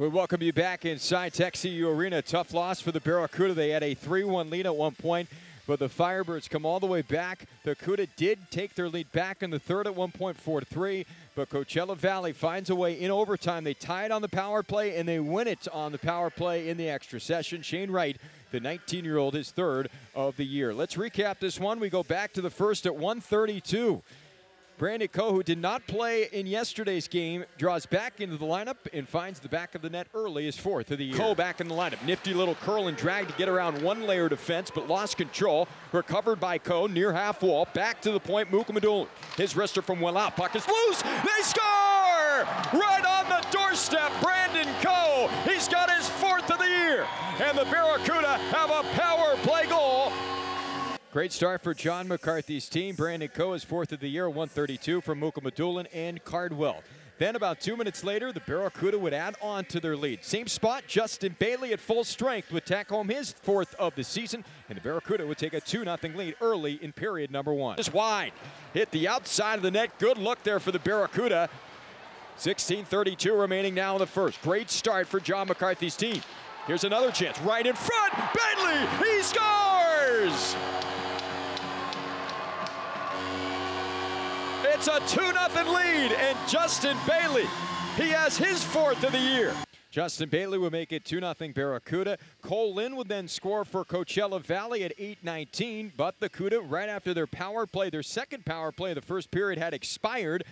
We welcome you back inside Tech CU Arena. Tough loss for the Barracuda. They had a 3 1 lead at one point, but the Firebirds come all the way back. The Cuda did take their lead back in the third at 1.4 3, but Coachella Valley finds a way in overtime. They tie it on the power play and they win it on the power play in the extra session. Shane Wright, the 19 year old, his third of the year. Let's recap this one. We go back to the first at 132. Brandon Coe, who did not play in yesterday's game, draws back into the lineup and finds the back of the net early as fourth of the year. Coe back in the lineup. Nifty little curl and drag to get around one layer of defense, but lost control. Recovered by Coe near half wall. Back to the point, Mukhamadullin. His wrister from well out. Puck is loose. They score! Right on the doorstep, Brandon Coe. He's got his fourth of the year. And the Barracuda have a power Great start for John McCarthy's team. Brandon Coe is fourth of the year, 132 from Mukhamadullin and Cardwell. Then about two minutes later, the Barracuda would add on to their lead. Same spot, Justin Bailey at full strength would tack home his fourth of the season, and the Barracuda would take a 2-0 lead early in period number one. Just wide, hit the outside of the net. Good look there for the Barracuda. 16:32 remaining now in the first. Great start for John McCarthy's team. Here's another chance, right in front. Bailey, he scores! It's a 2 0 lead, and Justin Bailey, he has his fourth of the year. Justin Bailey will make it 2 0 Barracuda. Cole Lynn would then score for Coachella Valley at 8:19, but the Cuda, right after their power play, their second power play of the first period had expired.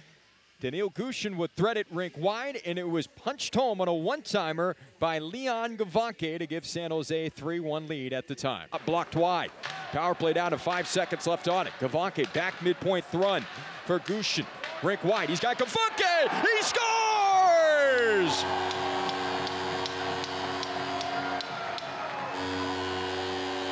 Daniil Gushchin would thread it rink wide, and it was punched home on a one-timer by Leon Gawanke to give San Jose a 3-1 lead at the time. Blocked wide. Power play down to five seconds left on it. Gawanke back midpoint thrun for Gushchin. Rink wide. He's got Gawanke. He scores!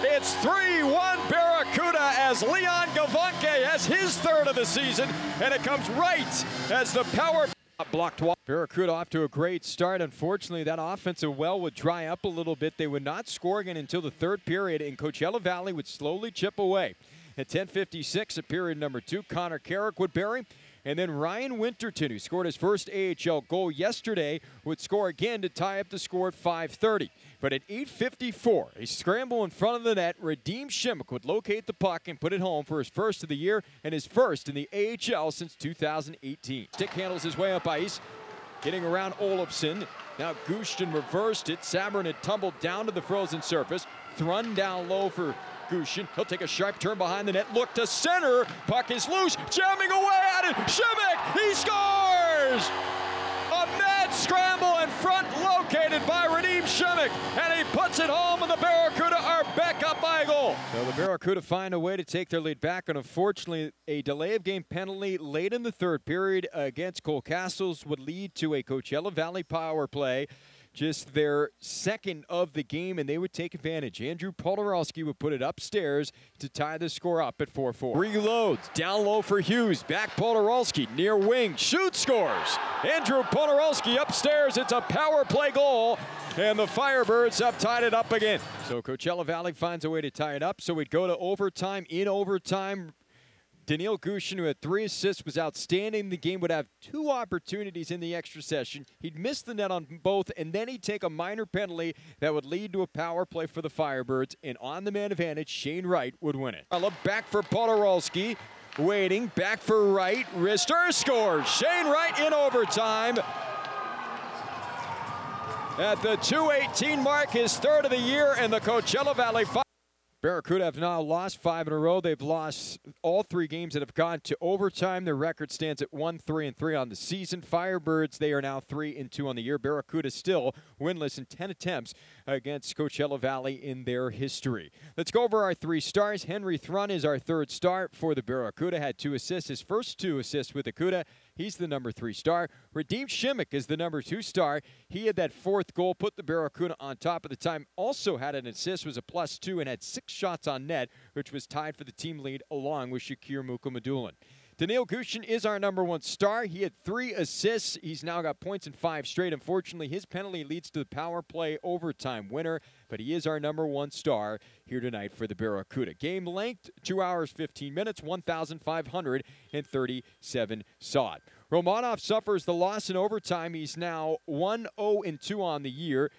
It's 3-1 Barracuda as Leon Gawanke has his third of the season, and it comes right as the power blocked. Barracuda off to a great start. Unfortunately, that offensive well would dry up a little bit. They would not score again until the third period, and Coachella Valley would slowly chip away. At 10.56 at period number two, Connor Carrick would bury. And then Ryan Winterton, who scored his first AHL goal yesterday, would score again to tie up the score at 5.30. But at 8.54, a scramble in front of the net, Radim Simek would locate the puck and put it home for his first of the year and his first in the AHL since 2018. Stick handles his way up ice, getting around Olofsson. Now Gushchin reversed it. Sabrin had tumbled down to the frozen surface. Thrun down low for Gushchin. He'll take a sharp turn behind the net. Look to center. Puck is loose. Jamming away at it. Simek. He scores! A mad scramble in front located by Radim Simek. And he puts it home, and the Barracuda are back up by a goal. So the Barracuda find a way to take their lead back. And unfortunately, a delay of game penalty late in the third period against Cole Castles would lead to a Coachella Valley power play just their second of the game, and they would take advantage. Andrew Poturalski would put it upstairs to tie the score up at 4 4. Reloads, down low for Hughes. Back Poturalski, near wing, shoot scores. Andrew Poturalski upstairs. It's a power play goal, and the Firebirds have tied it up again. So Coachella Valley finds a way to tie it up. So we'd go to overtime. In overtime, Daniil Gushchin, who had three assists, was outstanding. The game would have two opportunities in the extra session. He'd miss the net on both, and then he'd take a minor penalty that would lead to a power play for the Firebirds. And on the man advantage, Shane Wright would win it. I look back for Poturalski. Waiting, back for Wright. Wrister scores. Shane Wright in overtime. At the 218 mark, his third of the year, and the Coachella Valley Barracuda have now lost five in a row. They've lost all three games that have gone to overtime. Their record stands at one, three, and three on the season. Firebirds, they are now three and two on the year. Barracuda still winless in 10 attempts against Coachella Valley in their history. Let's go over our three stars. Henry Thrun is our third star for the Barracuda. Had two assists. His first two assists with the Cuda He's the number three star. Radim Simek is the number two star. He had that fourth goal, put the Barracuda on top at the time. Also had an assist, was a plus two, and had six shots on net, which was tied for the team lead along with Shakir Mukhamadullin. Daniil Gushchin is our number one star. He had three assists. He's now got points in five straight. Unfortunately, his penalty leads to the power play overtime winner, but he is our number one star here tonight for the Barracuda. Game length, 2 hours, 15 minutes, 1,537 sod. Romanov suffers the loss in overtime. He's now 1 0 2 on the year.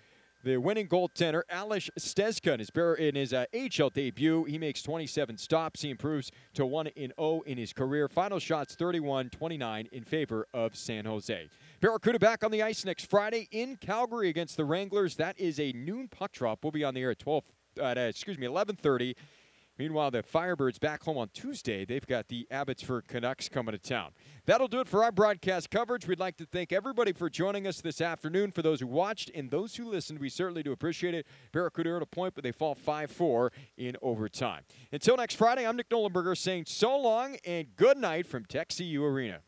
The winning goaltender, Ales Stezka, in his, in his uh, AHL debut, he makes 27 stops. He improves to 1 in 0 in his career. Final shots 31 29 in favor of San Jose. Barracuda back on the ice next Friday in Calgary against the Wranglers. That is a noon puck drop. We'll be on the air at 12, uh, excuse me, 11:30 Meanwhile, the Firebirds back home on Tuesday. They've got the Abbotsford Canucks coming to town. That'll do it for our broadcast coverage. We'd like to thank everybody for joining us this afternoon. For those who watched and those who listened, we certainly do appreciate it. Barracuda earned a point, but they fall 5 4 in overtime. Until next Friday, I'm Nick Nollenberger saying so long and good night from Tech CU Arena.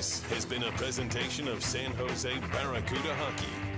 This has been a presentation of San Jose Barracuda Hockey.